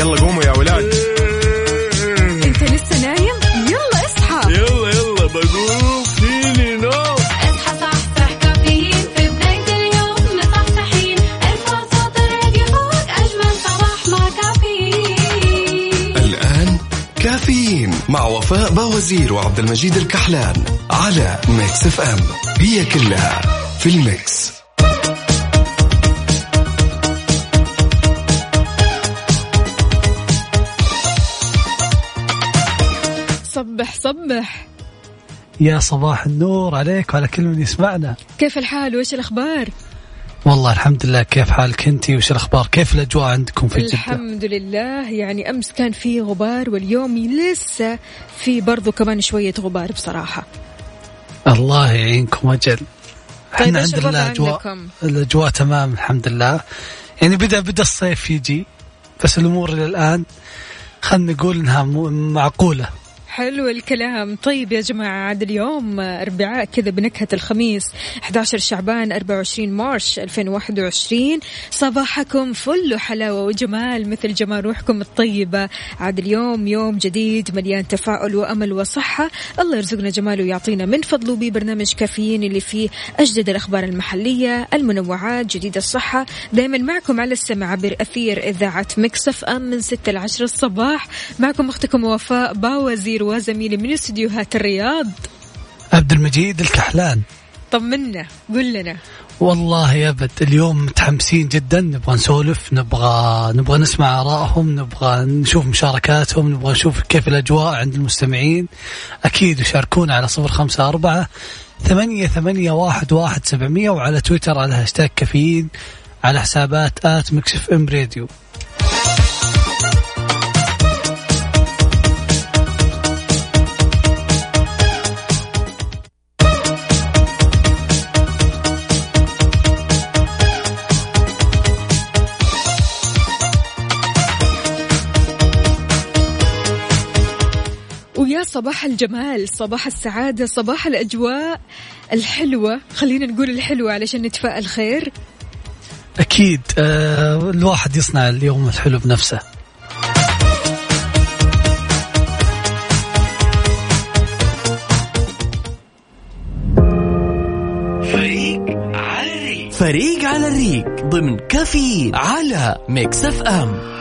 يلا قوموا يا ولاد. انت لسه نايم؟ يلا اصحى. يلا يلا بقوم. فيني نو اصحى صحصح كافيين. في بداية اليوم مصحصحين. ارفع صوت الراديو فوق أجمل صباح مع كافيين. الآن كافيين مع وفاء بوازير وعبد المجيد الكحلان على Mix FM. هي كلها في ال mix. صبح صبح. يا صباح النور عليك وعلى كل من يسمعنا. كيف الحال؟ وإيش الأخبار؟ والله الحمد لله كيف حالك أنت؟ وش الأخبار؟ كيف الأجواء عندكم في جدة؟ الحمد لله. يعني أمس كان في غبار واليوم لسه في برضو كمان شوية غبار بصراحة. الله يعينكم أجل. طيب إحنا عندنا الاجواء الأجواء تمام الحمد لله. يعني بدا بدأ الصيف يجي بس الأمور إلى الآن خلينا نقول إنها معقولة. حلو الكلام. طيب يا جماعة عاد اليوم أربعاء كذا بنكهة الخميس 11 شعبان 24 مارش 2021 صباحكم فل حلاوة وجمال مثل جمال روحكم الطيبة. عاد اليوم يوم جديد مليان تفاؤل وأمل وصحة. الله يرزقنا جماله ويعطينا من فضله ببرنامج كافيين اللي فيه أجدد الأخبار المحلية المنوعات جديد الصحة. دايما معكم على السمع عبر أثير إذاعة مكسف أم من 6 ل 10 الصباح. معكم أختكم وفاء باوزير وزميلي من استديوهات الرياض. عبد المجيد الكحلان. طمنا قل لنا. والله يا بد اليوم متحمسين جدا نبغى نسولف نبغى نبغى نسمع آرائهم نبغى نشوف مشاركاتهم نبغى نشوف كيف الأجواء عند المستمعين. أكيد يشاركونا على صفر خمسة أربعة ثمانية ثمانية واحد واحد سبعمية وعلى تويتر على هاشتاج كافيين على حسابات at Mix FM Radio. صباح الجمال صباح السعادة صباح الأجواء الحلوة. خلينا نقول الحلوة علشان نتفائل خير أكيد آه الواحد يصنع اليوم الحلو بنفسه. فريق على الريق ضمن كافيين على Mix FM.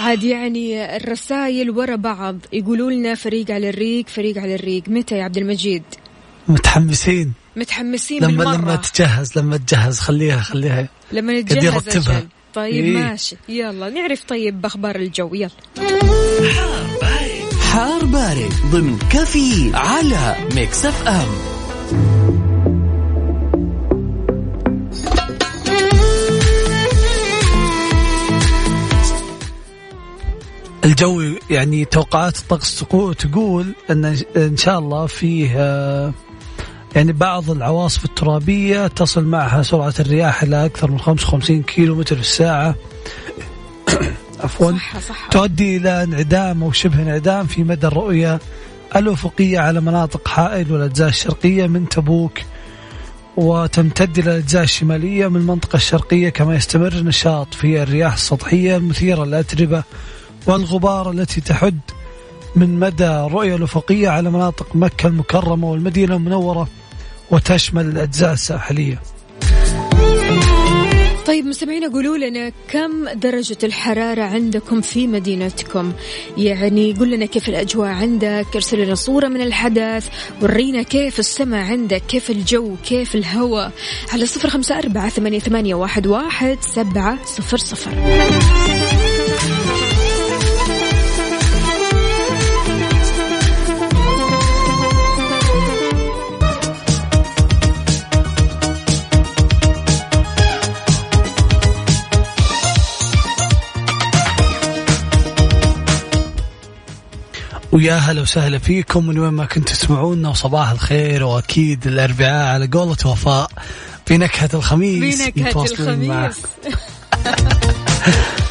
عاد يعني الرسائل ورا بعض. يقولوا لنا فريق على الريق فريق على الريق. متى يا عبد المجيد؟ متحمسين. متحمسين لما بالمرة. لما تجهز لما تجهز خليها خليها لما نتجهز يرتبها. طيب إيه. ماشي. يلا نعرف طيب بأخبار الجو. يلا. حار بارد ضمن كافيين على Mix FM. الجو يعني توقعات الطقس تقو- تقول أن إن شاء الله فيه آه، يعني بعض العواصف الترابية تصل معها سرعة الرياح إلى أكثر من 55 كيلو متر في الساعة. عفوا. تؤدي إلى انعدام أو شبه انعدام في مدى الرؤية الأفقية على مناطق حائل والأجزاء الشرقية من تبوك وتمتد إلى الأجزاء الشمالية من المنطقة الشرقية كما يستمر نشاط في الرياح السطحية المثيرة للاتربه والغبار التي تحد من مدى الرؤيه الافقيه على مناطق مكة المكرمة والمدينة المنورة وتشمل الأجزاء الساحلية. طيب مستمعينا قولوا لنا كم درجة الحرارة عندكم في مدينتكم؟ يعني قول لنا كيف الأجواء عندك ارسل لنا صورة من الحدث ورينا كيف السماء عندك كيف الجو كيف الهواء؟ على صفر خمسة أربعة ثمانية, واحد سبعة صفر صفر. ويا هلا وسهلا فيكم. من وين ما كنتوا تسمعونا وصباح الخير وأكيد الأربعاء على قولة وفاء بنكهة الخميس. بنكهة متواصلين معك. الخميس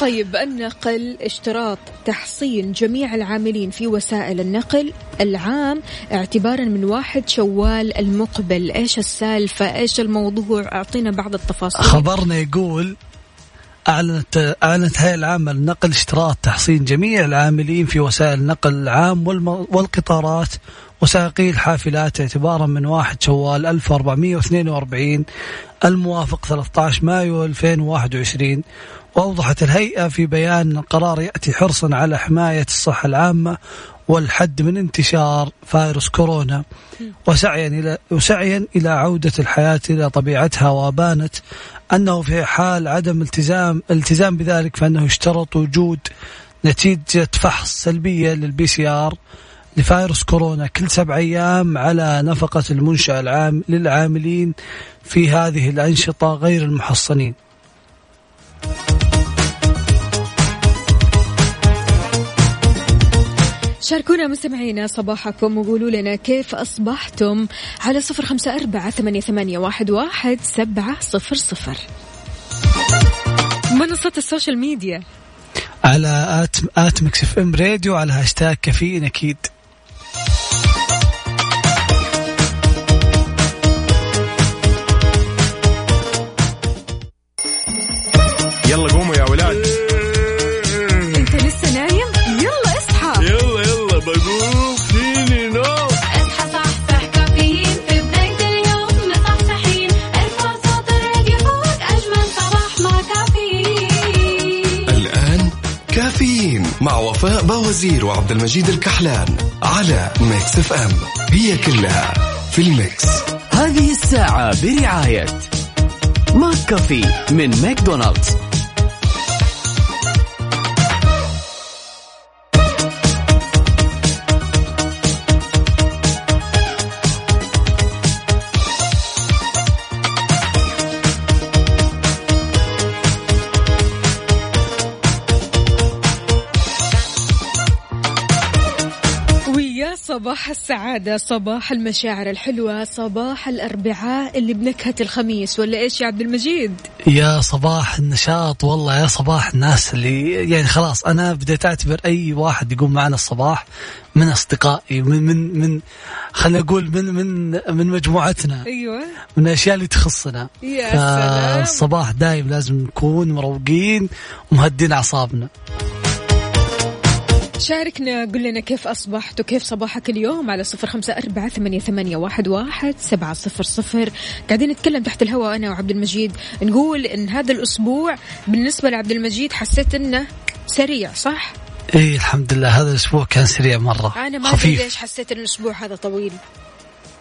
طيب النقل اشتراط تحصين جميع العاملين في وسائل النقل العام اعتبارا من واحد شوال المقبل. إيش السالفة؟ إيش الموضوع؟ أعطينا بعض التفاصيل. خبرنا يقول أعلنت أعلنت الهيئة العامة للنقل اشتراط تحصين جميع العاملين في وسائل النقل العام والقطارات وسائقي الحافلات اعتبارا من 1 شوال 1442 الموافق 13 مايو 2021 وأوضحت الهيئة في بيان أن القرار يأتي حرصا على حماية الصحة العامة والحد من انتشار فيروس كورونا. وسعيا إلى وسعيا إلى عودة الحياة إلى طبيعتها وأبانت أنه في حال عدم التزام التزام بذلك فإنه يشترط وجود نتيجة فحص سلبية لل PCR لفيروس كورونا كل سبع أيام على نفقة المنشأة العام للعاملين في هذه الأنشطة غير المحصنين. شاركونا مستمعينا صباحكم وقولوا لنا كيف أصبحتم على صفر خمسة أربعة ثمانية, واحد, سبعة صفر صفر. منصة ال social media. على at at Mix FM Radio على هاشتاج كافيين أكيد. وفاء باوزير وعبد المجيد الكحلان على Mix FM. هي كلها في ال mix. هذه الساعة برعاية McCafé من ماكدونالدز. صباح السعادة صباح المشاعر الحلوة صباح الأربعاء اللي بنكهة الخميس ولا إيش يا عبد المجيد؟ يا صباح النشاط والله يا صباح الناس اللي يعني خلاص أنا بديت أعتبر أي واحد يقوم معنا الصباح من أصدقائي من من من خلينا نقول من من من مجموعتنا أيوة. من الاشياء اللي تخصنا. يا سلام. الصباح دايم لازم نكون مروقين ومهدين أعصابنا. شاركنا قل لنا كيف أصبحت وكيف صباحك اليوم على صفر خمسة أربعة ثمانية, ثمانية واحد, واحد سبعة صفر صفر. قاعدين نتكلم تحت الهواء أنا وعبد المجيد. نقول إن هذا الأسبوع بالنسبة لعبد المجيد حسيت إنه سريع صح؟ إي الحمد لله هذا الأسبوع كان سريع مرة. أنا ما أدري خفيف. ليش حسيت إن الأسبوع هذا طويل.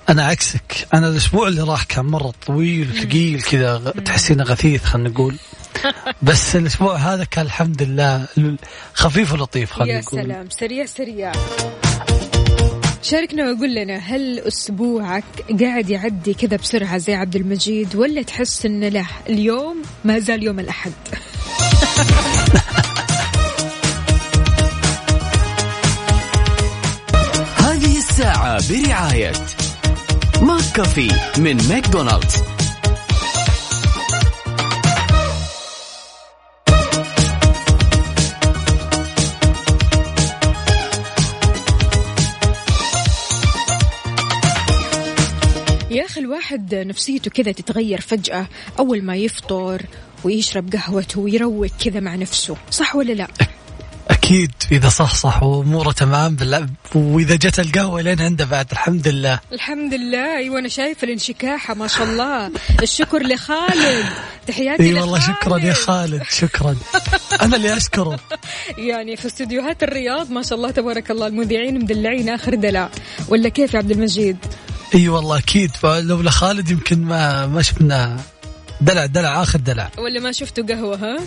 أنا عكسك. أنا الأسبوع اللي راح كان مرة طويل وثقيل كذا تحسينه غثيث خلينا نقول. بس الأسبوع هذا كان الحمد لله خفيف ولطيف خلينا يا نقول. سلام سريع سريع. شاركنا وقول لنا هل أسبوعك قاعد يعدي كذا بسرعة زي عبد المجيد ولا تحس إن له اليوم ما زال يوم الأحد؟ هذه الساعة برعاية ماك كافي من ماكدونالدز. أخي الواحد نفسيته كذا تتغير فجأة. أول ما يفطر ويشرب قهوته ويروق كذا مع نفسه. صح ولا لا؟ أكيد إذا صح صح وأموره تمام. بالله وإذا جت القهوة لين عنده بعد الحمد لله. الحمد لله. أيوة أنا شايفة الانشكاحة ما شاء الله. الشكر لخالد. تحياتي إي والله. شكرا يا خالد شكرا. أنا اللي أشكره. يعني في استديوهات الرياض ما شاء الله تبارك الله المذيعين مدلعين آخر دلع ولا كيف يا عبد المجيد؟ إي والله أكيد. لولا خالد يمكن ما ما شفنا دلع دلع آخر دلع. ولا ما شفتوا قهوة ها؟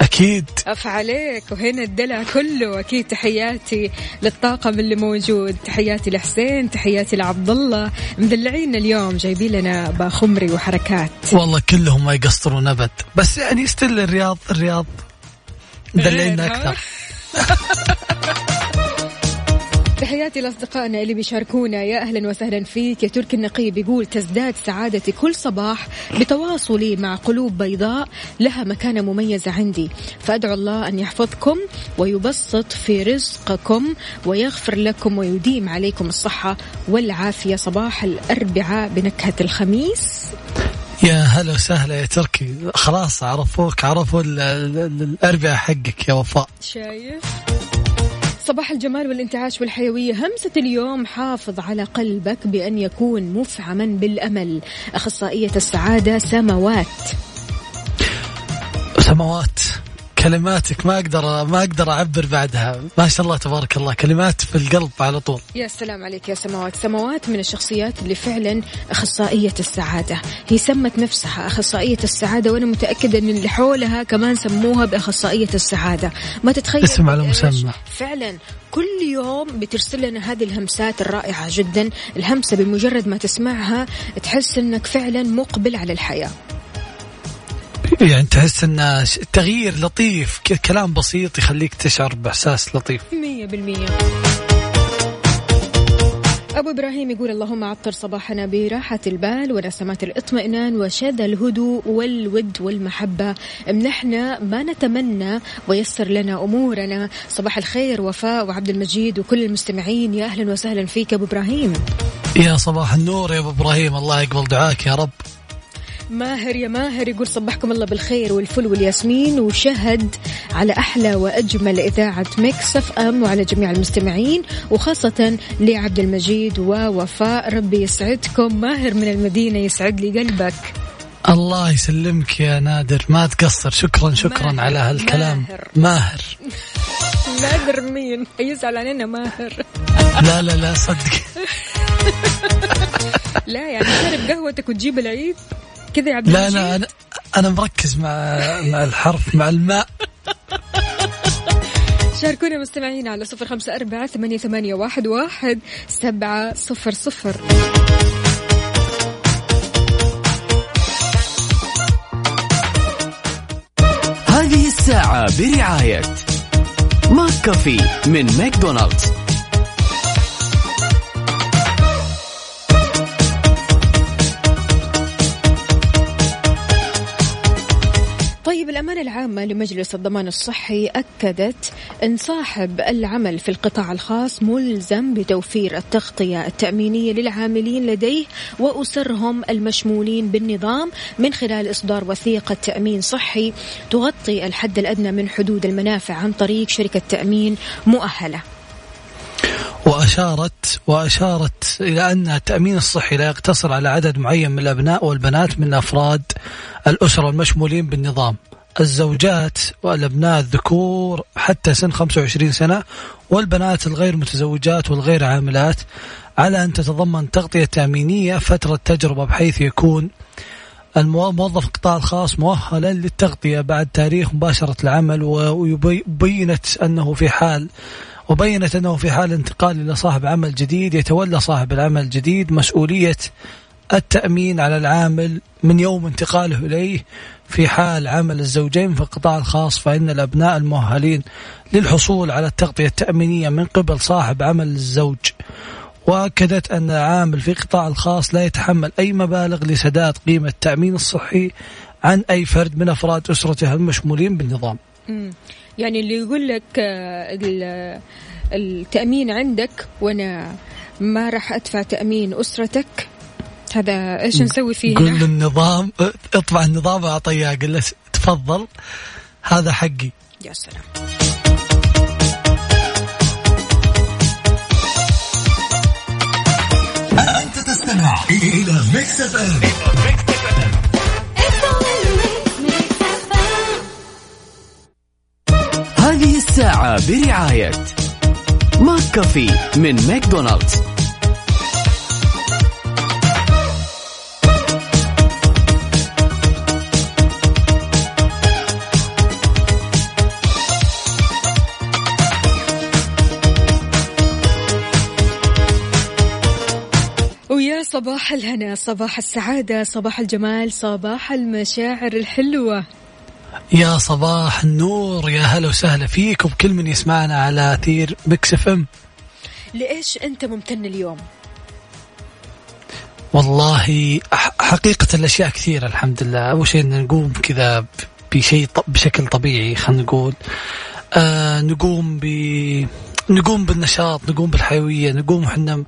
أكيد. أف عليك وهنا الدلع كله. أكيد تحياتي للطاقم اللي موجود. تحياتي لحسين تحياتي لعبد الله مدلعين اليوم جايبين لنا باخمري وحركات. والله كلهم ما يقصرون أبد. بس يعني يستل الرياض الرياض ها؟ أكثر. تحياتي لأصدقائنا اللي بيشاركونا. يا أهلا وسهلا فيك. يا تركي النقيب يقول تزداد سعادتي كل صباح بتواصلي مع قلوب بيضاء. لها مكانة مميزة عندي. فأدعو الله أن يحفظكم ويبسط في رزقكم ويغفر لكم ويديم عليكم الصحة والعافية. صباح الأربعاء بنكهة الخميس. يا هلا وسهلا يا تركي. خلاص عرفوك عرفوا ال- ال- ال- الأربعة حقك يا وفاء. شايف؟ صباح الجمال والانتعاش والحيوية. همسة اليوم حافظ على قلبك بأن يكون مفعما بالأمل. أخصائية السعادة سماوات. سماوات. كلماتك ما أقدر ما أقدر أعبر بعدها. ما شاء الله تبارك الله. كلمات في القلب على طول. يا سلام عليك يا سماوات. سماوات من الشخصيات اللي فعلا أخصائية السعادة. هي سمت نفسها أخصائية السعادة وأنا متأكدة أن اللي حولها كمان سموها بأخصائية السعادة. ما تتخيل اسم على؟ مسمى. فعلا كل يوم بترسل لنا هذه الهمسات الرائعة جدا. الهمسة بمجرد ما تسمعها تحس أنك فعلا مقبل على الحياة. يعني تحس إن ش- تغيير لطيف كلام بسيط يخليك تشعر بإحساس لطيف. مية بالمية. أبو إبراهيم يقول اللهم عطر صباحنا براحة البال ونسمات الاطمئنان وشذا الهدوء والود والمحبة. امنحنا ما نتمنى ويسر لنا أمورنا. صباح الخير وفاء وعبد المجيد وكل المستمعين. يا أهلا وسهلا فيك أبو إبراهيم. يا صباح النور يا أبو إبراهيم الله يقبل دعاك يا رب. ماهر يا ماهر يقول صبحكم الله بالخير والفل والياسمين وشهد على أحلى وأجمل إذاعة Mix FM وعلى جميع المستمعين وخاصة لعبد المجيد ووفاء. ربي يسعدكم. ماهر من المدينة يسعد لي قلبك. الله يسلمك يا نادر. ما تقصر. شكرا شكرا ماهر، على هالكلام. ماهر. نادر مين؟ يزعل علينا ماهر. لا لا لا صدق. لا يعني شارب قهوتك وتجيب العيد. كذا يا عبد لا المجيد أنا أنا أنا مركز مع مع الحرف مع الماء. شاركونا مستمعين على صفر خمسة أربعة ثمانية, ثمانية واحد, واحد سبعة صفر صفر. هذه الساعة برعاية McCafé من ماكدونالدز. الأمانة العامة لمجلس الضمان الصحي أكدت أن صاحب العمل في القطاع الخاص ملزم بتوفير التغطية التأمينية للعاملين لديه وأسرهم المشمولين بالنظام من خلال إصدار وثيقة تأمين صحي تغطي الحد الأدنى من حدود المنافع عن طريق شركة تأمين مؤهلة. وأشارت وأشارت إلى أن التأمين الصحي لا يقتصر على عدد معين من الأبناء والبنات من أفراد الأسرة المشمولين بالنظام. الزوجات والأبناء الذكور حتى سن 25 سنة والبنات الغير متزوجات والغير عاملات على أن تتضمن تغطية تأمينية فترة تجربة بحيث يكون المو- موظف القطاع الخاص مؤهلا للتغطية بعد تاريخ مباشرة العمل وبينت أنه في حال وبينت أنه في حال انتقال إلى صاحب عمل جديد يتولى صاحب العمل الجديد مسؤولية التأمين على العامل من يوم انتقاله إليه في حال عمل الزوجين في القطاع الخاص فإن الأبناء المؤهلين للحصول على التغطية التأمينية من قبل صاحب عمل الزوج وأكدت أن العامل في القطاع الخاص لا يتحمل أي مبالغ لسداد قيمة التأمين الصحي عن أي فرد من أفراد أسرته المشمولين بالنظام. يعني اللي يقول لك آه، ال- التأمين عندك وأنا ما راح أدفع تأمين أسرتك هذا إيش نسوي فيه؟ قل هنا؟ للنظام اطبع النظام وأعطيه قل له تفضل. هذا حقي. يا سلام. أنت تستمع إلى Mix FM. هذه الساعة برعاية McCafé من ماكدونالدز. صباح الهنا صباح السعادة صباح الجمال صباح المشاعر الحلوة. يا صباح النور يا هلا وسهلا فيك وبكل من يسمعنا على أثير Mix FM. لإيش أنت ممتن اليوم؟ والله حقيقة الأشياء كثيرة الحمد لله. أول شيء نقوم كذا بشيء بشكل طبيعي خلينا نقول. آه نقوم ب نقوم بالنشاط نقوم بالحيوية نقوم وحنا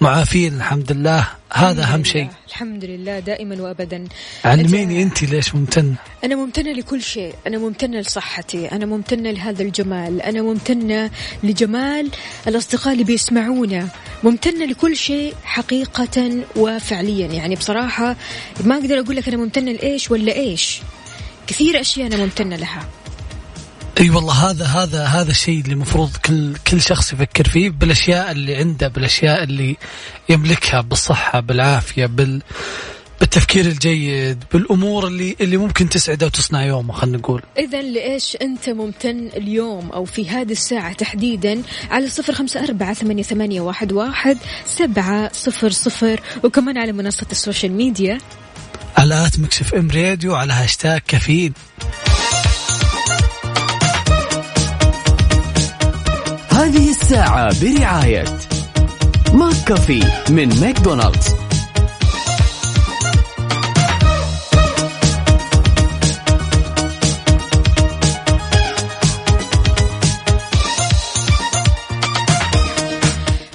معافين الحمد لله هذا أهم. شيء. الحمد لله دائما وابدا. علميني أنت؟ ليش ممتن؟ أنا ممتنة لكل شيء. أنا ممتنة لصحتي. أنا ممتنة لهذا الجمال. أنا ممتنة لجمال الأصدقاء اللي بيسمعونا. ممتنة لكل شيء حقيقة وفعليا. يعني بصراحة ما أقدر أقول لك أنا ممتنة لإيش ولا إيش. كثير أشياء أنا ممتنة لها. أي والله هذا هذا هذا الشيء اللي المفروض كل كل شخص يفكر فيه بالأشياء اللي عنده بالأشياء اللي يملكها بالصحة بالعافية بال بالتفكير الجيد بالأمور اللي اللي ممكن تسعده وتصنع يومه خلينا نقول. إذا لإيش أنت ممتن اليوم أو في هذه الساعة تحديدا على صفر خمسة أربعة ثمانية, ثمانية واحد, واحد سبعة صفر صفر وكمان على منصة ال social media. على at Mix FM Radio على هاشتاج كافيين. الساعة برعاية McCafé من ماكدونالدز.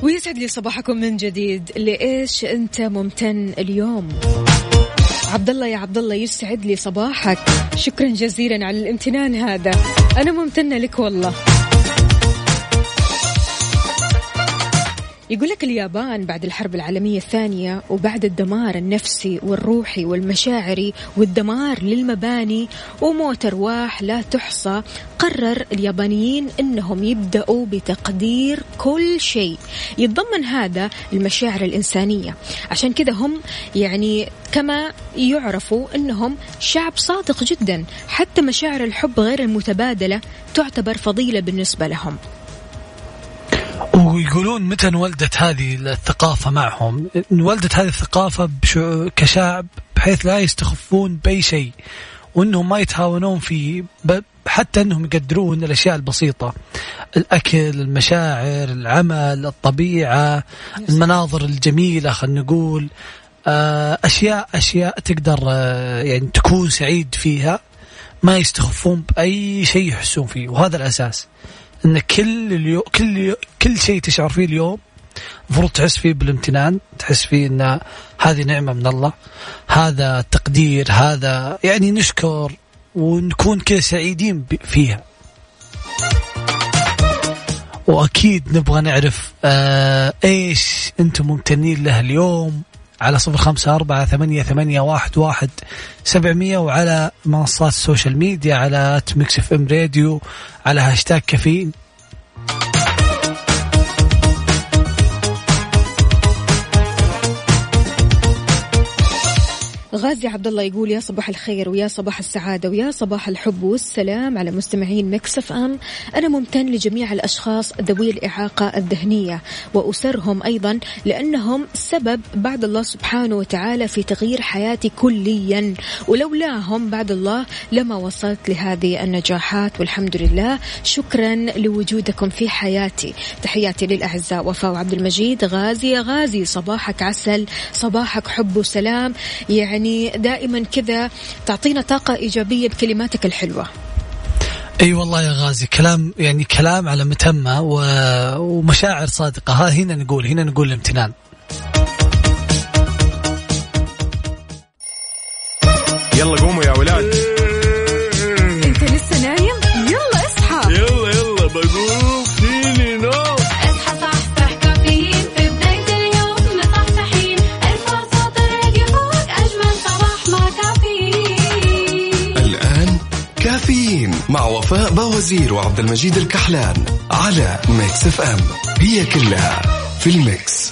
ويسعد لي صباحكم من جديد. لإيش أنت ممتن اليوم؟ عبد الله يا عبد الله يسعد لي صباحك. شكرا جزيلا على الامتنان هذا. أنا ممتنة لك والله. يقول لك اليابان بعد الحرب العالمية الثانية وبعد الدمار النفسي والروحي والمشاعري والدمار للمباني وموت أرواح لا تحصى قرر اليابانيين أنهم يبدأوا بتقدير كل شيء. يتضمن هذا المشاعر الإنسانية. عشان كذا هم يعني كما يعرفوا أنهم شعب صادق جدا. حتى مشاعر الحب غير المتبادلة تعتبر فضيلة بالنسبة لهم. ويقولون متى انولدت هذه الثقافة معهم؟ انولدت هذه الثقافة كشعب بحيث لا يستخفون بأي شيء وإنهم ما يتهاونون في ب- حتى إنهم يقدرون الأشياء البسيطة. الأكل المشاعر العمل الطبيعة المناظر الجميلة خلينا نقول آه، أشياء أشياء تقدر آه، يعني تكون سعيد فيها ما يستخفون بأي شيء يحسون فيه وهذا الأساس. إن كل اليوم كل كل شيء تشعر فيه اليوم المفروض تحس فيه بالامتنان تحس فيه إن هذه نعمة من الله هذا تقدير هذا يعني نشكر ونكون كذا سعيدين فيها. وأكيد نبغى نعرف آه إيش أنتم ممتنين له اليوم؟ على صفر خمسة أربعة ثمانية, ثمانية واحد, واحد. سبعمية وعلى منصات ال social media على Mix FM Radio على هاشتاج كافيين. غازي عبد الله يقول يا صباح الخير ويا صباح السعادة ويا صباح الحب والسلام على مستمعين Mix FM. أنا ممتن لجميع الأشخاص ذوي الإعاقة الذهنية وأسرهم أيضا لأنهم سبب بعد الله سبحانه وتعالى في تغيير حياتي كليا. ولولاهم بعد الله لما وصلت لهذه النجاحات والحمد لله شكرا لوجودكم في حياتي. تحياتي للأعزاء. وفاء وعبد المجيد. غازي يا غازي صباحك عسل صباحك حب وسلام. يعني دائما كذا تعطينا طاقة إيجابية بكلماتك الحلوة. أي والله يا غازي كلام يعني كلام على متمة و... ومشاعر صادقة. ها هنا نقول هنا نقول الامتنان. يلا قوموا وفاء بوازير وعبد المجيد الكحلان على Mix FM. هي كلها في ال mix.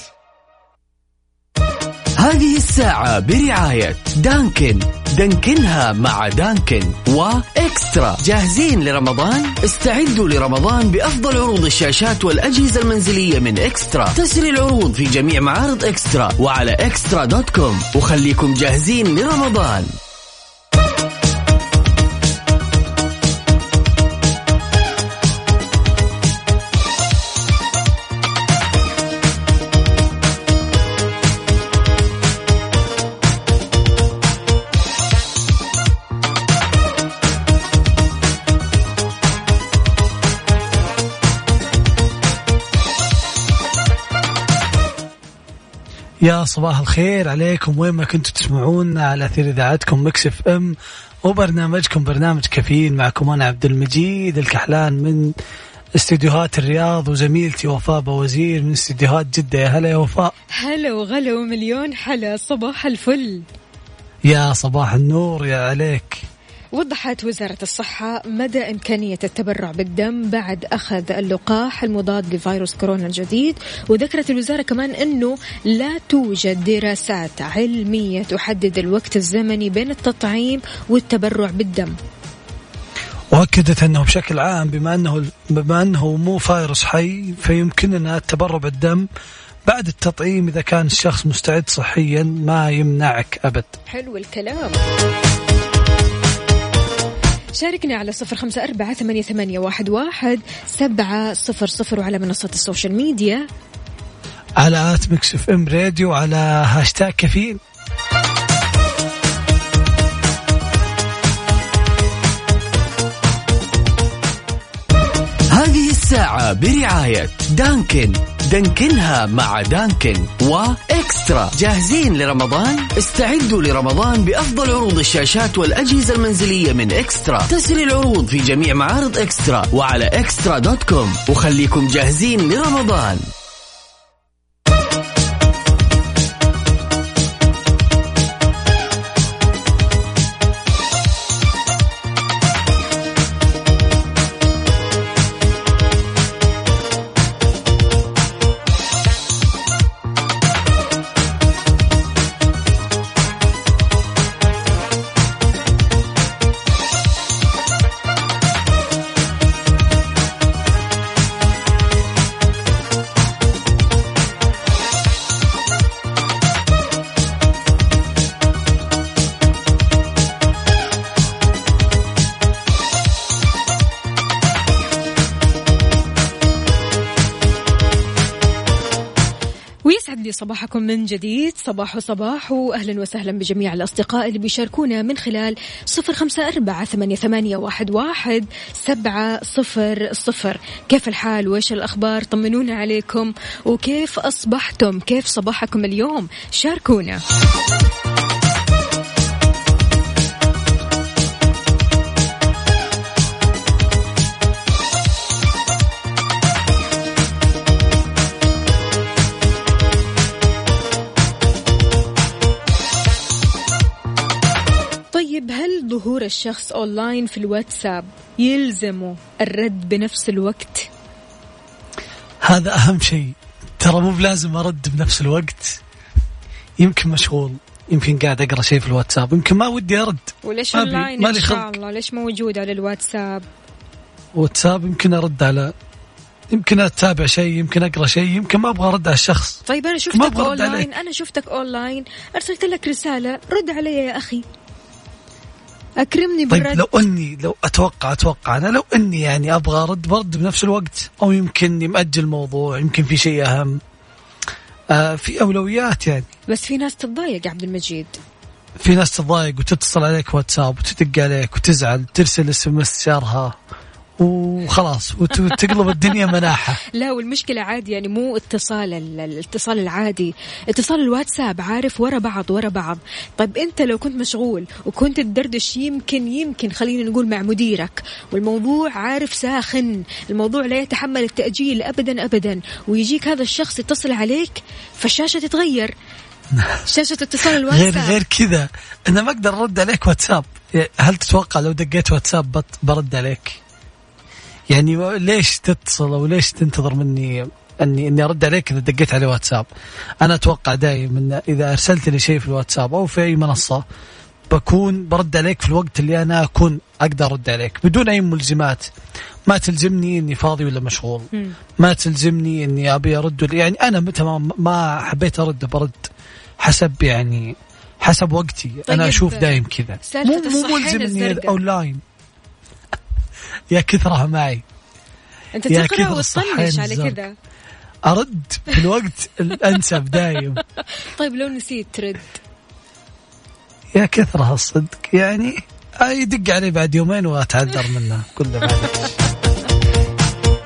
هذه الساعة برعاية Dunkin'. دانكنها مع Dunkin' و eXtra. جاهزين لرمضان؟ استعدوا لرمضان بأفضل عروض الشاشات والأجهزة المنزلية من eXtra. تسري العروض في جميع معارض eXtra وعلى eXtra dot com. وخليكم جاهزين لرمضان. يا صباح الخير عليكم. وين ما كنتوا تسمعونا على أثير إذاعتكم Mix FM وبرنامجكم برنامج كافيين معكم أنا عبد المجيد الكحلان من استديوهات الرياض وزميلتي وفاء بوزير من استديوهات جدة. يا هلا يا وفاء. هلا وغلا ومليون حلا صباح الفل. يا صباح النور يا عليك. وضحت وزارة الصحة مدى إمكانية التبرع بالدم بعد أخذ اللقاح المضاد لفيروس كورونا الجديد. وذكرت الوزارة كمان أنه لا توجد دراسات علمية تحدد الوقت الزمني بين التطعيم والتبرع بالدم. وأكدت أنه بشكل عام بما أنه بما أنه مو فيروس حي فيمكننا التبرع بالدم بعد التطعيم إذا كان الشخص مستعد صحيا ما يمنعك أبد. حلو الكلام. شاركنا على صفر خمسة أربعة ثمانية, ثمانية واحد, واحد سبعة صفر صفر وعلى منصات ال social media. على at Mix FM Radio على هاشتاج كافيين الساعة برعاية Dunkin'. دانكنها مع Dunkin' و eXtra. جاهزين لرمضان؟ استعدوا لرمضان بأفضل عروض الشاشات والأجهزة المنزلية من eXtra. تسري العروض في جميع معارض eXtra وعلى eXtra dot com. وخليكم جاهزين لرمضان. لي صباحكم من جديد. صباح صباح وأهلا وسهلا بجميع الأصدقاء اللي بيشاركونا من خلال صفر خمسة أربعة ثمانية, واحد سبعة صفر صفر. كيف الحال؟ وإيش الأخبار؟ طمنونا عليكم. وكيف أصبحتم؟ كيف صباحكم اليوم؟ شاركونا. ظهور الشخص اونلاين في الواتساب يلزمه الرد بنفس الوقت؟ هذا أهم شيء ترى مو بلازم أرد بنفس الوقت يمكن مشغول يمكن قاعد أقرأ شيء في الواتساب يمكن ما ودي أرد وليش اونلاين إن. شاء الله؟ ليش موجود على الواتساب؟ واتساب يمكن أرد على يمكن أتابع شيء يمكن أقرأ شيء يمكن ما أبغى أرد على الشخص طيب أنا شفتك أرد اونلاين. أنا شفتك اونلاين أرسلت لك رسالة رد علي يا أخي أكرمني طيب بالرد لو أني لو أتوقع أتوقع أنا لو أني يعني أبغى أرد برد بنفس الوقت أو يمكن مأجل الموضوع يمكن في شيء أهم. آه في أولويات يعني. بس في ناس تتضايق عبد المجيد. في ناس تضايق وتتصل عليك واتساب وتدق عليك وتزعل ترسل SMS شرهة. وخلاص وت- وتقلب الدنيا مناحة. لا والمشكلة عادي يعني مو اتصال ال- الاتصال العادي. اتصال الواتساب عارف ورا بعض ورا بعض. طيب انت لو كنت مشغول وكنت تدردش يمكن يمكن خلينا نقول مع مديرك. والموضوع عارف ساخن. الموضوع لا يتحمل التأجيل ابدا ابدا. ويجيك هذا الشخص يتصل عليك فالشاشة تتغير. شاشة اتصال غير الواتساب. غير كذا. أنا ما أقدر أرد عليك واتساب. هل تتوقع لو دقيت واتساب برد عليك؟ يعني ليش تتصل أو ليش تنتظر مني اني إني أرد عليك إذا دقيت على واتساب؟ أنا أتوقع دايما إن إذا ارسلت لي شيء في الواتساب أو في أي منصة بكون برد عليك في الوقت اللي أنا أكون أقدر أرد عليك بدون أي ملزمات. ما تلزمني إني فاضي ولا مشغول. ما تلزمني إني أبي أرد يعني أنا متى ما- ما حبيت أرد برد حسب يعني حسب وقتي. طيب، أنا أشوف دايم كذا. مو مو ملزم إني الزرقاء. أونلاين. يا كثرها معي. أنت تقرأ وتطنش على. كذا. أرد في الوقت الأنسب دايم. طيب لو نسيت ترد. يا كثرها الصدق يعني يدق علي بعد يومين وأتعذر منه كله معلش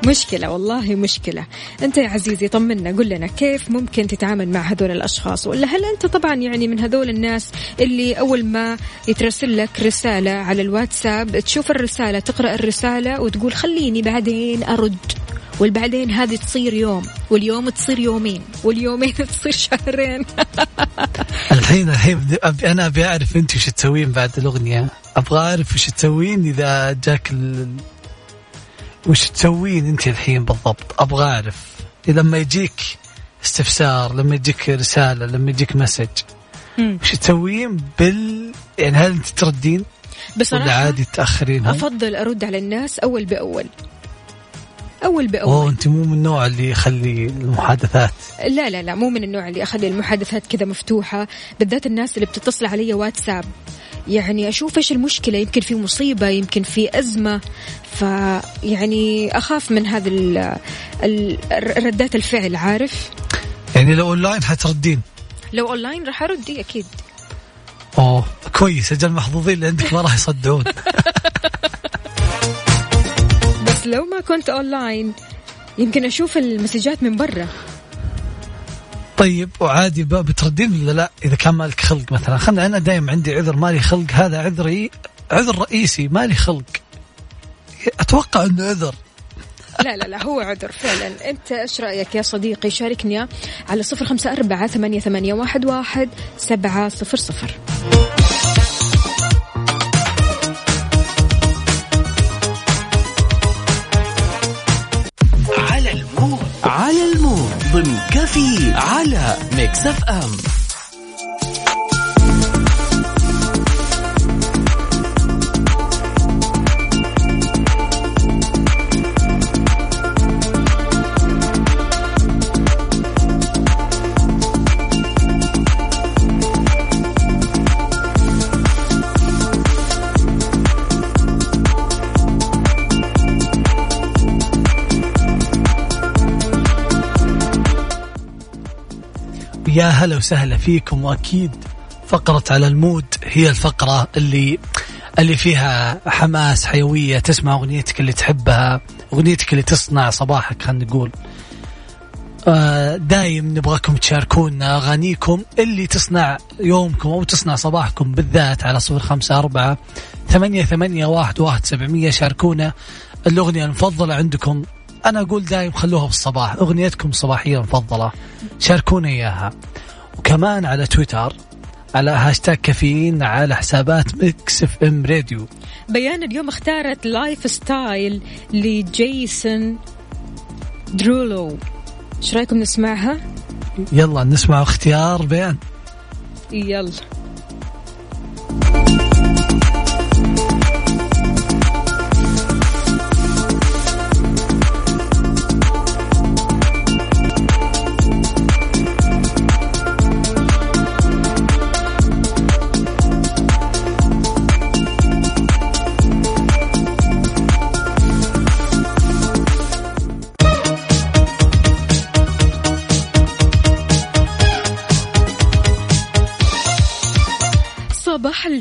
مشكلة والله مشكلة. أنت يا عزيزي طمنا قل لنا كيف ممكن تتعامل مع هذول الأشخاص؟ ولا هل أنت طبعا يعني من هذول الناس اللي أول ما يترسل لك رسالة على الواتساب تشوف الرسالة تقرأ الرسالة وتقول خليني بعدين أرد والبعدين هذه تصير يوم واليوم تصير يومين واليومين تصير شهرين. الحين الحين أنا أبي أعرف أنت وش تسوين بعد الأغنية؟ أبغى أعرف وش تسوين إذا جاك. وش تسوين انت الحين بالضبط؟ أبغى أعرف. لما يجيك استفسار لما يجيك رسالة لما يجيك مسج. وش تسوين بال؟ يعني هل أنت تردين؟ ولا بصراحة عادي تاخرين أفضل أرد على الناس أول بأول. أول أوه بأول أنت مو من النوع اللي يخلي المحادثات. لا لا لا مو من النوع اللي أخلي المحادثات كذا مفتوحة بالذات الناس اللي بتتصل علي واتساب. يعني أشوف إيش المشكلة. يمكن في مصيبة يمكن في أزمة. فيعني أخاف من هذا ردات الفعل عارف؟ يعني لو أونلاين حتردين. لو أونلاين راح أرد إيه أكيد. أوه كويس. أجل محظوظين اللي عندك ما راح يصدعون. بس لو ما كنت أونلاين يمكن أشوف المسجات من برا. طيب وعادي بتردين ولا لا؟ إذا كان مالك خلق مثلا. خلنا أنا دايم عندي عذر مالي خلق. هذا عذري عذر رئيسي مالي خلق. أتوقع إنه عذر. لا لا لا هو عذر فعلا. أنت إيش رأيك يا صديقي؟ شاركني على صفر خمسة أربعة ثمانية, ثمانية واحد, واحد سبعة صفر صفر. على ال mood. ضمن كافيين على Mix FM. يا هلا وسهلا فيكم. وأكيد فقرة على المود هي الفقرة اللي اللي فيها حماس حيوية. تسمع أغنيتك اللي تحبها أغنيتك اللي تصنع صباحك خلينا نقول. آه، دايم نبغاكم تشاركونا أغانيكم اللي تصنع يومكم أو تصنع صباحكم بالذات على صفر خمسة أربعة ثمانية ثمانية واحد واحد سبعمية. شاركونا. الأغنية المفضلة عندكم أنا أقول دايم خلوها بالصباح أغنيتكم الصباحية المفضلة شاركونا إياها. وكمان على تويتر على هاشتاج كافيين على حسابات Mix FM Radio. بيان اليوم اختارت Lifestyle ل Jason Derulo. إيش رأيكم نسمعها؟ يلا نسمع اختيار بيان. يلا.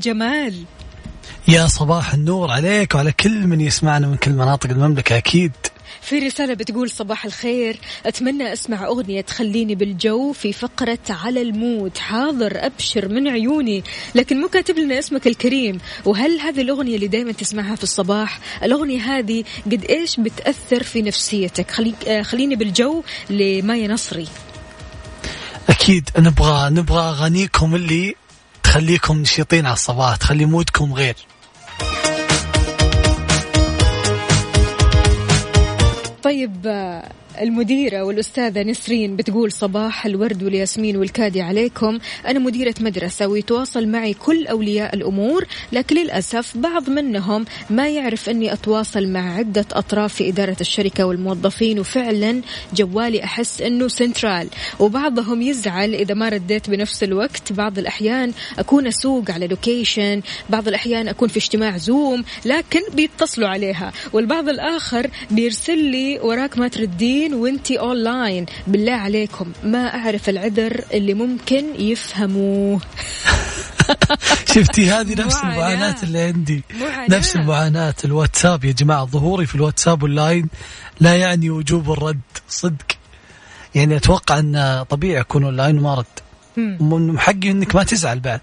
الجمال. يا صباح النور عليك وعلى كل من يسمعنا من كل مناطق المملكة أكيد. في رسالة بتقول صباح الخير. أتمنى أسمع أغنية تخليني بالجو في فقرة على المود. حاضر أبشر من عيوني. لكن مو كاتب لنا اسمك الكريم. وهل هذه الأغنية اللي دائما تسمعها في الصباح الأغنية هذه قد إيش بتأثر في نفسيتك؟ خلي آه، خليني بالجو لمايا نصري. أكيد نبغى نبغى أغانيكم اللي تخليكم نشيطين على الصباح تخلي مودكم غير. طيب المديرة والأستاذة نسرين بتقول صباح الورد والياسمين والكادي عليكم. أنا مديرة مدرسة ويتواصل معي كل أولياء الأمور لكن للأسف بعض منهم ما يعرف أني أتواصل مع عدة أطراف في إدارة الشركة والموظفين وفعلا جوالي أحس أنه سنترال. وبعضهم يزعل إذا ما رديت بنفس الوقت. بعض الأحيان أكون أسوق على location بعض الأحيان أكون في اجتماع Zoom لكن بيتصلوا عليها. والبعض الآخر بيرسل لي وراك ما تردين وانتي أونلاين بالله عليكم ما أعرف العذر اللي ممكن يفهموه. شفتي هذه نفس معاناة. المعاناة اللي عندي. نفس المعاناة. الواتساب يا جماعة ظهوري في الواتساب واللاين لا يعني وجوب الرد صدق. يعني أتوقع أن طبيعي أكون أونلاين وما رد من حقي أنك ما تزعل بعد.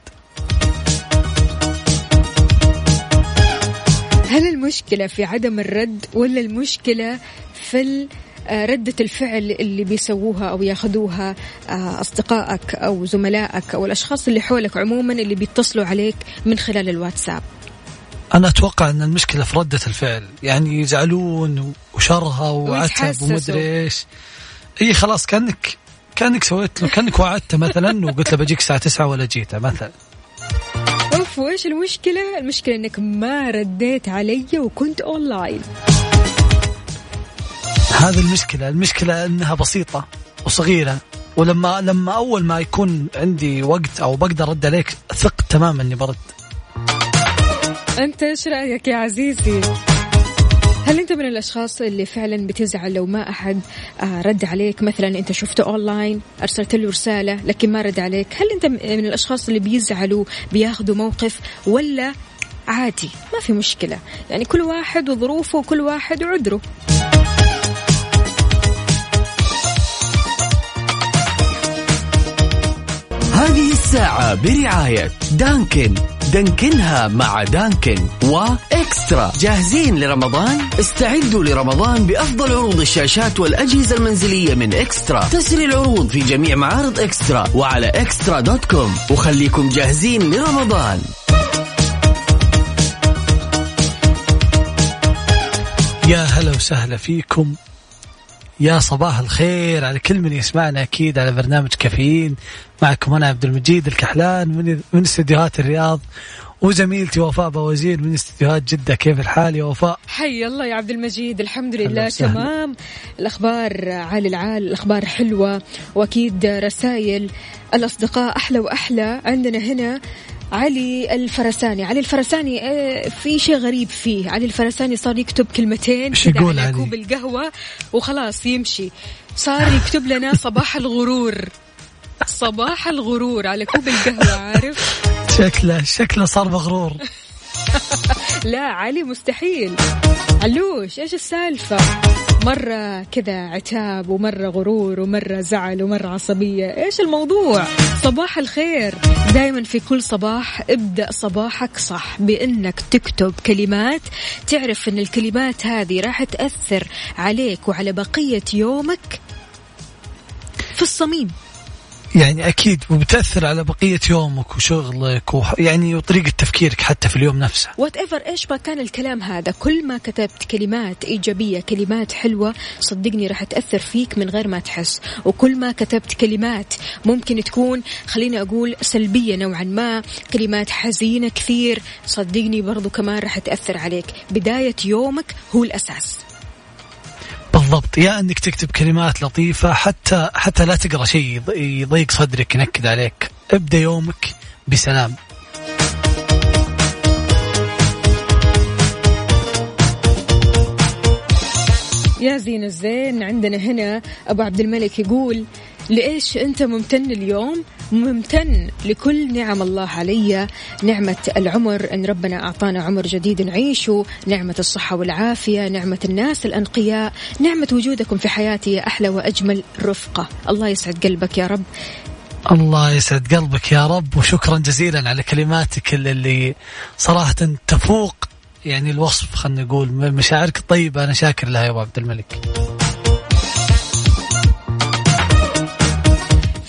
هل المشكلة في عدم الرد ولا المشكلة في ردة الفعل اللي بيسووها أو ياخذوها آه، أصدقائك أو زملائك أو الأشخاص اللي حولك عموما اللي بيتصلوا عليك من خلال الواتساب أنا أتوقع أن المشكلة في ردة الفعل يعني يزعلون وشرهة وعتب. ومدري إيش إي خلاص كأنك كأنك سويت له كأنك وعدته مثلا وقلت له بجيك الساعة 9 ولا جيته مثلا أوف وإيش المشكلة؟ المشكلة إنك ما رديت علي وكنت أونلاين هذه المشكلة المشكلة أنها بسيطة وصغيرة. ولما لما أول ما يكون عندي وقت أو بقدر أرد عليك ثق تماما إني برد. أنت إيش رأيك يا عزيزي؟ هل أنت من الأشخاص اللي فعلا بتزعل لو ما أحد آه، رد عليك؟ مثلا أنت شفته أونلاين أرسلت له رسالة لكن ما رد عليك. هل أنت من الأشخاص اللي بيزعلوا بياخذوا موقف ولا عادي؟ ما في مشكلة. يعني كل واحد وظروفه وكل واحد وعذره. الساعة برعاية دانكن. دانكنها مع دانكن وإكسترا جاهزين لرمضان؟ استعدوا لرمضان بأفضل عروض الشاشات والأجهزة المنزلية من إكسترا. تسري العروض في جميع معارض إكسترا وعلى إكسترا دوت كوم. وخليكم جاهزين لرمضان. يا هلا وسهلا فيكم. يا صباح الخير على كل من يسمعنا أكيد على برنامج كافيين. معكم أنا عبد المجيد الكحلان من من استديوهات الرياض. وزميلتي وفاء بوزير من استديوهات جدة. كيف الحال يا وفاء؟ حي الله يا عبد المجيد. الحمد لله. تمام. الأخبار عال العال الأخبار حلوة. وأكيد رسائل الأصدقاء أحلى وأحلى عندنا هنا. علي الفرساني. علي الفرساني آه، في شيء غريب فيه. علي الفرساني صار يكتب كلمتين يقول على علي؟ كوب القهوة وخلاص يمشي. صار يكتب لنا صباح الغرور. صباح الغرور على كوب القهوة عارف؟ شكله شكله صار مغرور. لا علي مستحيل. علوش إيش السالفة؟ مرة كذا عتاب ومرة غرور ومرة زعل ومرة عصبية. إيش الموضوع؟ صباح الخير. دايما في كل صباح ابدأ صباحك صح بإنك تكتب كلمات. تعرف إن الكلمات هذه راح تأثر عليك وعلى بقية يومك في الصميم. يعني أكيد وبتأثر على بقية يومك وشغلك وح... يعني وطريقة تفكيرك حتى في اليوم نفسه. وات ايفر إيش ما كان الكلام هذا كل ما كتبت كلمات إيجابية كلمات حلوة صدقني راح تأثر فيك من غير ما تحس. وكل ما كتبت كلمات ممكن تكون خليني أقول سلبية نوعا ما كلمات حزينة كثير صدقني برضو كمان راح تأثر عليك. بداية يومك هو الأساس. بالضبط. يا إنك تكتب كلمات لطيفة حتى حتى لا تقرأ شيء يض- يضيق صدرك ينكد عليك. ابدأ يومك بسلام. يا زين الزين عندنا هنا أبو عبد الملك يقول لإيش أنت ممتن اليوم؟ ممتن لكل نعم الله علي نعمة العمر أن ربنا أعطانا عمر جديد نعيشه نعمة الصحة والعافية نعمة الناس الأنقياء نعمة وجودكم في حياتي يا أحلى وأجمل رفقة. الله يسعد قلبك يا رب. الله يسعد قلبك يا رب وشكرا جزيلا على كلماتك اللي- صراحة تفوق يعني الوصف خلينا نقول مشاعرك الطيبة. أنا شاكر لها يا أبو عبد الملك.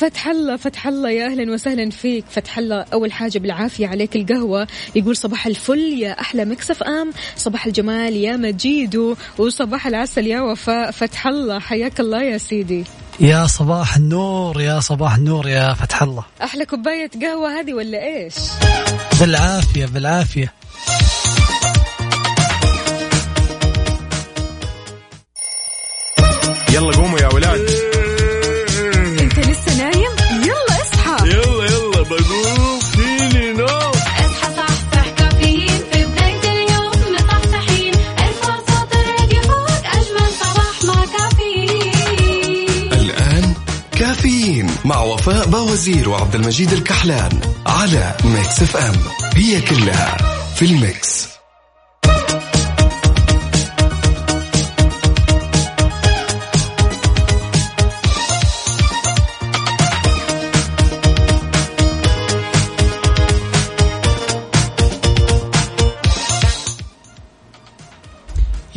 فتح الله فتح الله يا أهلا وسهلا فيك. فتح الله أول حاجة بالعافية عليك القهوة. يقول صباح الفل يا أحلى مكسف آم. صباح الجمال يا مجيدو وصباح العسل يا وفاء. فتح الله حياك الله يا سيدي. يا صباح النور يا صباح النور يا فتح الله. أحلى كوباية قهوة هذه ولا إيش؟ بالعافية بالعافية. يلا قوموا يا ولاد. مع وفاء بوزير وعبد المجيد الكحلان على Mix FM. هي كلها في ال mix.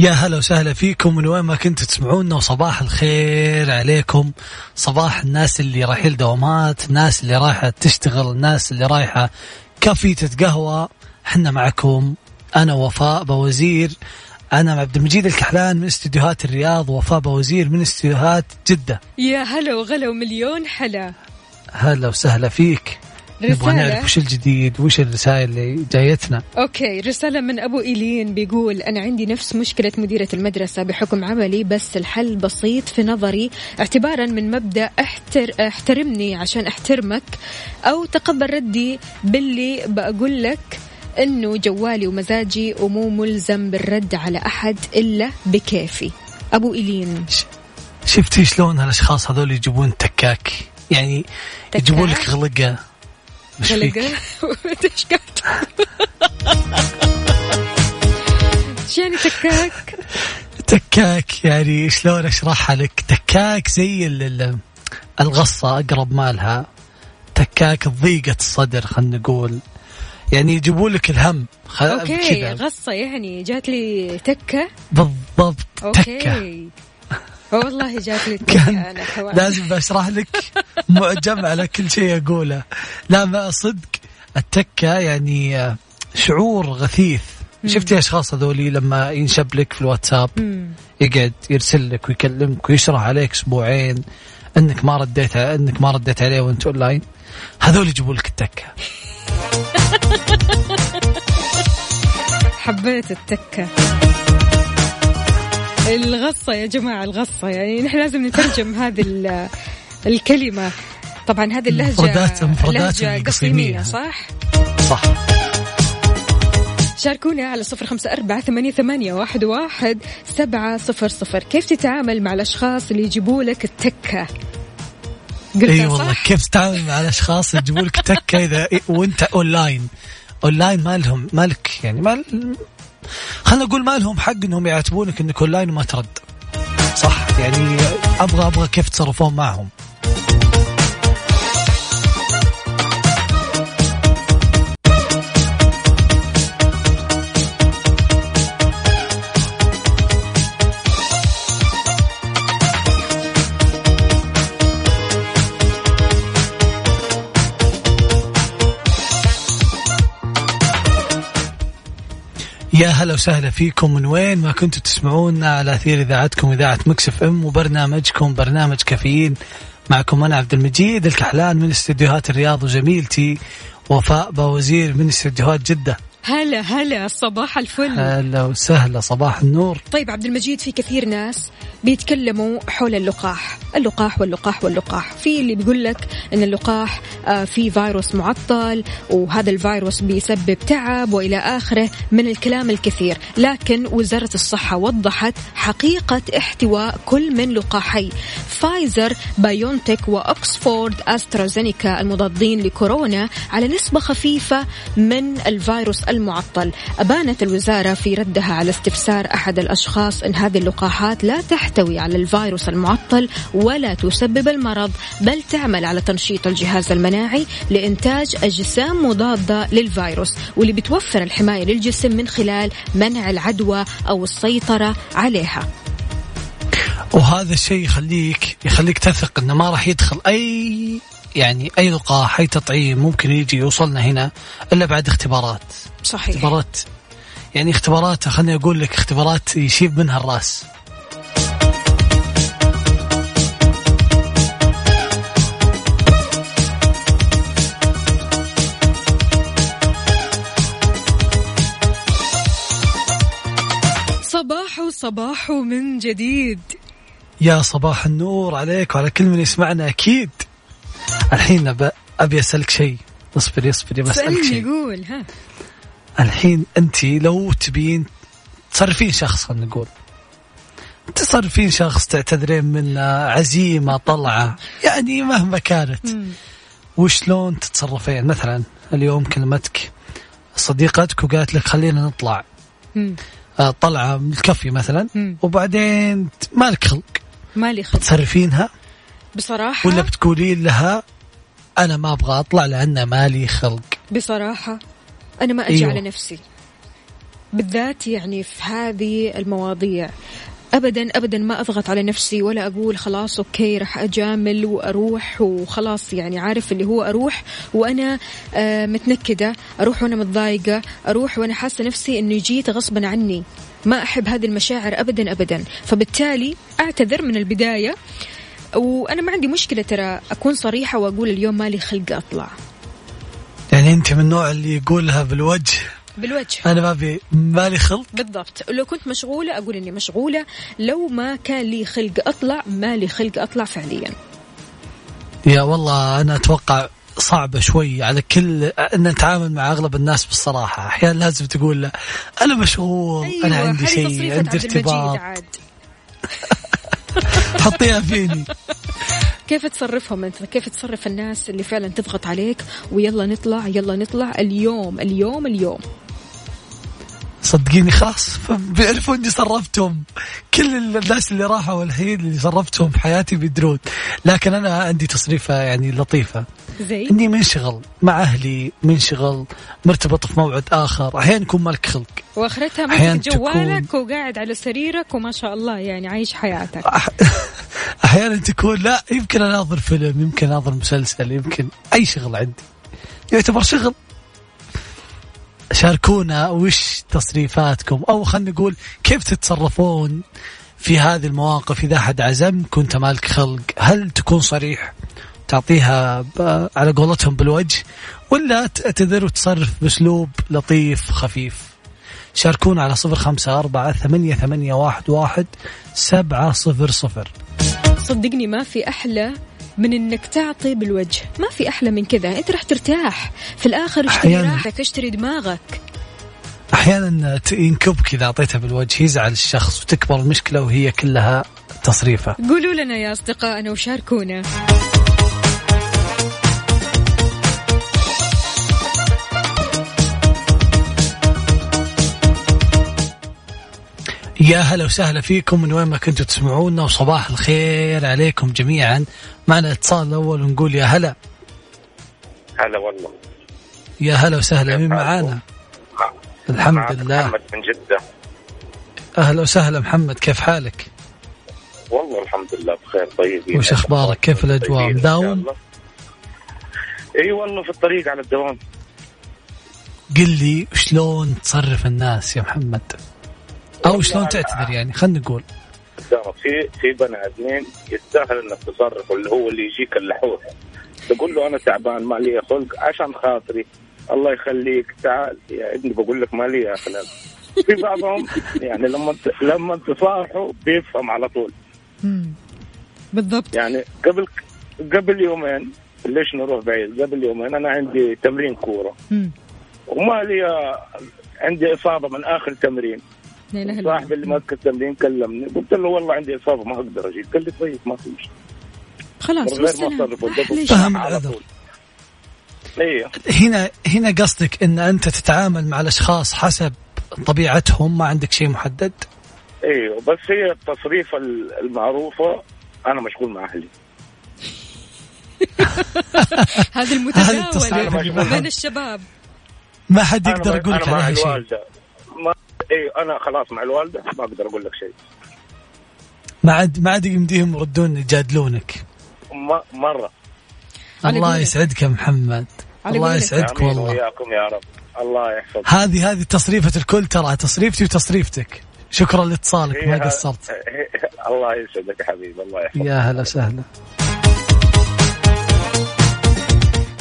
يا هلا وسهلا فيكم من وين ما كنتوا تسمعونا وصباح الخير عليكم. صباح الناس اللي رايحين دوامات الناس اللي رايحة تشتغل الناس اللي رايحة كافيتة قهوة إحنا معكم أنا وفاء بوزير. أنا عبد المجيد الكحلان من استديوهات الرياض وفاء بوزير من استديوهات جدة. يا هلا وغلا ومليون حلا هلا وسهلا فيك. نبغى رسالة. نعرف وش الجديد وش الرسائل اللي جايتنا. أوكي رسالة من أبو إيلين بيقول أنا عندي نفس مشكلة مديرة المدرسة بحكم عملي بس الحل بسيط في نظري. اعتبارا من مبدأ احتر أحترمني عشان أحترمك أو تقبل ردي باللي بقول لك إنه جوالي ومزاجي ومو ملزم بالرد على أحد إلا بكيفي. أبو إيلين. شفتي شلون هالأشخاص هذول يجيبون تكاك يعني تكاك؟ يجيبون لك غلقة. غلقة إيش يعني تكاك. تكاك يعني شلون أشرحها لك؟ تكاك زي ال- ال- الغصة أقرب مالها. تكاك ضيقة الصدر خلينا نقول. يعني يجيبون لك الهم. أوكي غصة يعني جات لي تكة. بالضبط تكة. أوكي والله جات لي كان لازم بشرح لك معجم على كل شيء اقوله لا ما صدق. التكة يعني آه، شعور غثيث. شفتي أشخاص هذولي لما ينشب لك في الواتساب. يقعد يرسل لك ويكلمك ويشرح عليك أسبوعين إنك ما رديت إنك ما رديت عليه وأنت أونلاين. هذول يجيبوا لك التكة. حبيت التكة. الغصة يا جماعة الغصة يعني نحن لازم نترجم هذه ال- الكلمة طبعا هذه اللهجة مفردات- مفردات لهجة. قصيمية صح؟ صح شاركونا على صفر خمسة أربعة ثمانية, ثمانية واحد, واحد سبعة صفر صفر كيف تتعامل مع الأشخاص اللي يجيبوا لك التكة إي والله صح؟ كيف تتعامل مع الأشخاص يجيبوا لك تكه اذا وأنت اونلاين اونلاين ما لهم مالك يعني ما خلينا نقول ما لهم حق إنهم يعاتبونك إنك أونلاين وما ترد. صح؟ يعني أبغى أبغى كيف تصرفون معهم. يا هلا وسهلا فيكم. من وين ما كنتوا تسمعونا على أثير إذاعتكم إذاعة Mix FM وبرنامجكم برنامج كافيين. معكم أنا عبد المجيد الكحلان من استديوهات الرياض وجميلتي وفاء باوزير من استديوهات جدة. هلا هلا صباح الفل. هلا وسهلا صباح النور. طيب عبد المجيد في كثير ناس بيتكلموا حول اللقاح. اللقاح واللقاح واللقاح. في اللي بيقول لك إن اللقاح آه، فيه فيروس معطل وهذا الفيروس بيسبب تعب وإلى آخره من الكلام الكثير. لكن وزارة الصحة وضحت حقيقة احتواء كل من لقاحي. فايزر بايونتك وأكسفورد أسترازينيكا المضادين لكورونا على نسبة خفيفة من الفيروس المعطل. أبانت الوزارة في ردها على استفسار أحد الأشخاص إن هذه اللقاحات لا تحتوي على الفيروس المعطل ولا تسبب المرض بل تعمل على تنشيط الجهاز المناعي لإنتاج أجسام مضادة للفيروس واللي بتوفر الحماية للجسم من خلال منع العدوى أو السيطرة عليها. وهذا الشيء يخليك يخليك تثق إنه ما راح يدخل أي يعني أي لقاح أي تطعيم ممكن يجي يوصلنا هنا إلا بعد اختبارات. صحيح. اختبارات. يعني اختبارات خليني أقول لك اختبارات يشيب منها الرأس. صباح صباح من جديد. يا صباح النور عليك وعلى كل من يسمعنا أكيد. الحين أبي أسألك شيء. اصبري اصبري بسالك شيء. قول ها. الحين أنت لو تبين تصرفين شخص خلينا نقول. تصرفين شخص تعتذرين منه عزيمة طلعة يعني مهما كانت. وشلون تتصرفين؟ مثلا اليوم كلمتك صديقتك وقالت لك خلينا نطلع. مم. آه، طلعة من الكافي مثلا. مم. وبعدين مالك خلق. مالي خلق. تصرفينها؟ بصراحة ولا بتقولين لها أنا ما أبغى أطلع لأن مالي خلق. بصراحة أنا ما أجي أيوة. على نفسي. بالذات يعني في هذه المواضيع. ابدا ابدا ما أضغط على نفسي ولا أقول خلاص أوكي راح أجامل وأروح وخلاص يعني عارف اللي هو أروح وأنا آه متنكدة أروح وأنا متضايقة أروح وأنا حاسة نفسي انه جيت غصبا عني. ما أحب هذه المشاعر ابدا ابدا. فبالتالي أعتذر من البداية. وأنا ما عندي مشكلة ترى أكون صريحة وأقول اليوم مالي خلق أطلع. يعني أنت من النوع اللي يقولها بالوجه. بالوجه. أنا ما أبي مالي خلق. بالضبط. لو كنت مشغولة أقول إني مشغولة. لو ما كان لي خلق أطلع ما لي خلق أطلع فعليا. يا والله أنا أتوقع صعبة شوي على كل أن نتعامل مع أغلب الناس بالصراحة. أحيانا لازم تقول لا أنا مشغول أنا عندي هذه شيء عندي ارتباط. حطيها فيني. كيف تصرفهم أنت؟ كيف تصرف الناس اللي فعلا تضغط عليك؟ ويلا نطلع يلا نطلع. اليوم اليوم اليوم. صدقيني خلاص بيعرفوا إني صرفتهم. كل الناس اللي راحوا الحين اللي صرفتهم في حياتي بيدرون. لكن أنا عندي تصريفة يعني لطيفة. زي إني منشغل مع أهلي منشغل مرتبط في موعد آخر أحيانا يكون مالك خلق. وأخرتها ماسك جوالك وقاعد على سريرك وما شاء الله يعني عايش حياتك. أح- أحيانا تكون لا يمكن أناظر فيلم يمكن أناظر مسلسل يمكن أي شغل عندي. يعتبر شغل. شاركونا وش تصريفاتكم؟ أو خلينا نقول كيف تتصرفون في هذه المواقف؟ إذا حد عزم كنت مالك خلق. هل تكون صريح تعطيها على قولتهم بالوجه؟ ولا تعتذر وتصرف بأسلوب لطيف خفيف؟ شاركونا على صفر خمسة أربعة ثمانية, ثمانية واحد, واحد سبعة صفر صفر. صدقني ما في أحلى من إنك تعطي بالوجه. ما في أحلى من كذا. أنت راح ترتاح. في الآخر اشتري. راحتك اشتري دماغك. أحيانا ينكبك إذا أعطيتها بالوجه يزعل الشخص وتكبر المشكلة وهي كلها تصريفه. قولوا لنا يا أصدقائنا وشاركونا. يا هلا وسهلا فيكم من وين ما كنتوا تسمعونا وصباح الخير عليكم جميعا. معنا اتصال الأول ونقول يا هلا. هلا والله. يا هلا وسهلا مين معانا؟ الحمد لله. محمد من جدة. أهلا وسهلا محمد كيف حالك؟ والله الحمد لله بخير طيبين. وش؟ كيف الأجواء؟ طيبين إن شاء مداوم؟ إي والله في الطريق على الدوام. قل لي شلون تصرف الناس يا محمد؟ أو شلون تعتذر يعني؟ خلينا نقول. ترى في في بني آدمين يستاهل إنك تصرف اللي هو اللي يجيك اللحوح. تقول له أنا تعبان ما لي خلق عشان خاطري. الله يخليك. تعال. يا ابني بقول لك ما لي اخلاق في بعضهم يعني لما لما تصارحوا بيفهم على طول. بالضبط. يعني قبل قبل يومين ليش نروح بعيد؟ قبل يومين أنا عندي تمرين كورة. وما لي عندي إصابة من آخر تمرين. اله الا صاحبي اللي ماسك التمرين كلمني. قلت له والله عندي إصابة ما أقدر أجي قال لي طيب ما في مشكلة. خلاص من غير ما والسلام؟ فهم على العذر. أيوه هنا هنا قصدك إن أنت تتعامل مع الأشخاص حسب طبيعتهم ما عندك شيء محدد؟ أيوه بس هي التصريفه المعروفة أنا مشغول مع أهلي. هذا هذا التصريف. المتداول اللي ما بين الشباب. ما حد يقدر يقول لك عليها شيء. ما أيوه أنا خلاص مع الوالدة ما أقدر أقول لك شيء. ما عاد ما عاد يمديهم يردون يجادلونك. ما مرة. الله. يسعدك يا محمد. الله. يسعدك والله. وياكم يا رب. الله يحفظك. هذه هذه تصريفة الكل ترى تصريفتي وتصريفتك. شكرا لاتصالك ما قصرت. الله يسعدك يا حبيبي الله يحفظك. يا هلا وسهلا.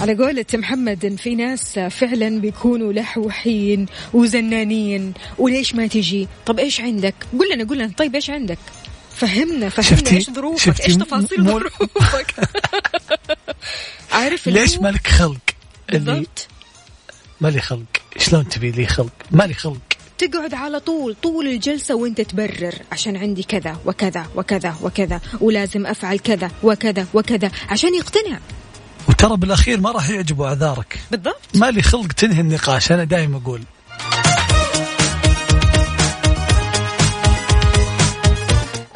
على قولة محمد إن في ناس فعلا بيكونوا لحوحين وزنانين وليش ما تجي؟ طب إيش عندك؟ قول لنا قول لنا طيب إيش عندك؟ فهمنا فهمنا شفتي- إيش ظروفك شفتي؟ إيش تفاصيل مو- ظروفك؟ عارف ليش مالك خلق؟ بالضبط. مالي خلق؟ شلون تبي لي خلق؟ مالي خلق. تقعد على طول طول الجلسة وانت تبرر عشان عندي كذا وكذا وكذا وكذا ولازم أفعل كذا وكذا وكذا عشان يقتنع. وترى بالأخير ما راح يعجبوا أعذارك. بالضبط. ما لي خلق تنهي النقاش أنا دائما أقول.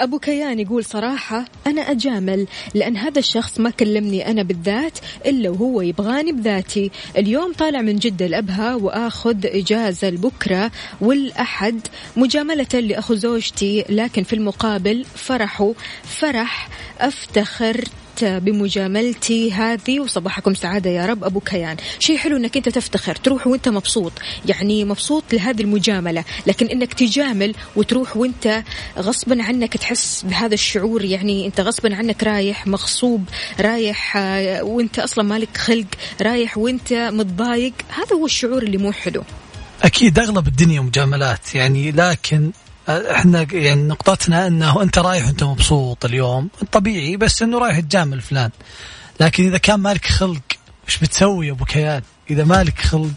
أبو كيان يقول صراحة أنا أجامل لأن هذا الشخص ما كلمني أنا بالذات إلا وهو يبغاني بذاتي. اليوم طالع من جدة لأبها وآخذ إجازة لبكرة والأحد مجاملة لأخو زوجتي لكن في المقابل فرحه فرح أفتخر بمجاملتي هذه وصباحكم سعادة يا رب. أبو كيان شيء حلو أنك أنت تفتخر تروح وأنت مبسوط. يعني مبسوط لهذه المجاملة لكن أنك تجامل وتروح وأنت غصبا عنك تحس بهذا الشعور. يعني أنت غصبا عنك رايح مغصوب رايح آه، وأنت أصلا مالك خلق رايح وأنت متضايق. هذا هو الشعور اللي مو حلو أكيد أغلب الدنيا مجاملات يعني لكن إحنا يعني نقطتنا انه انت رايح وانت مبسوط اليوم. طبيعي بس انه رايح تجامل فلان. لكن إذا كان مالك خلق إيش بتسوي يا أبو كيان؟ إذا مالك خلق.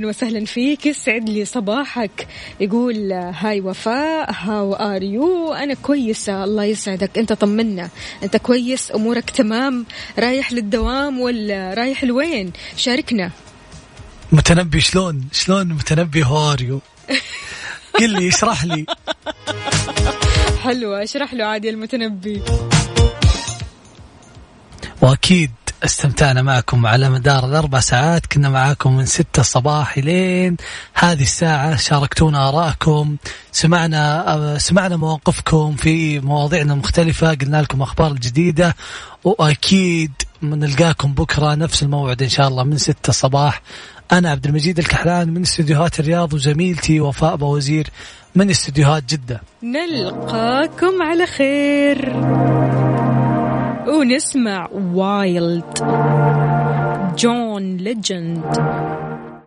أهلا وسهلا فيك. يسعد لي صباحك. يقول Hi وفاء how are you أنا كويسة الله يسعدك. أنت طمنا. أنت كويس أمورك تمام. رايح للدوام ولا رايح لوين؟ شاركنا. متنبي شلون؟ شلون متنبي how are you قل لي اشرح لي. حلوة اشرح له عادي المتنبي. وأكيد استمتعنا معكم على مدار الأربع ساعات. كنا معاكم من ستة الصباح لين هذه الساعة. شاركتونا آرائكم. سمعنا آه، سمعنا مواقفكم في مواضيعنا المختلفة. قلنا لكم أخبار الجديدة وأكيد نلقاكم بكرة نفس الموعد إن شاء الله من ستة الصباح. أنا عبد المجيد الكحلان من استديوهات الرياض وزميلتي وفاء بوزير من استديوهات جدة. نلقاكم على خير. ونسمع وايلد جون ليجند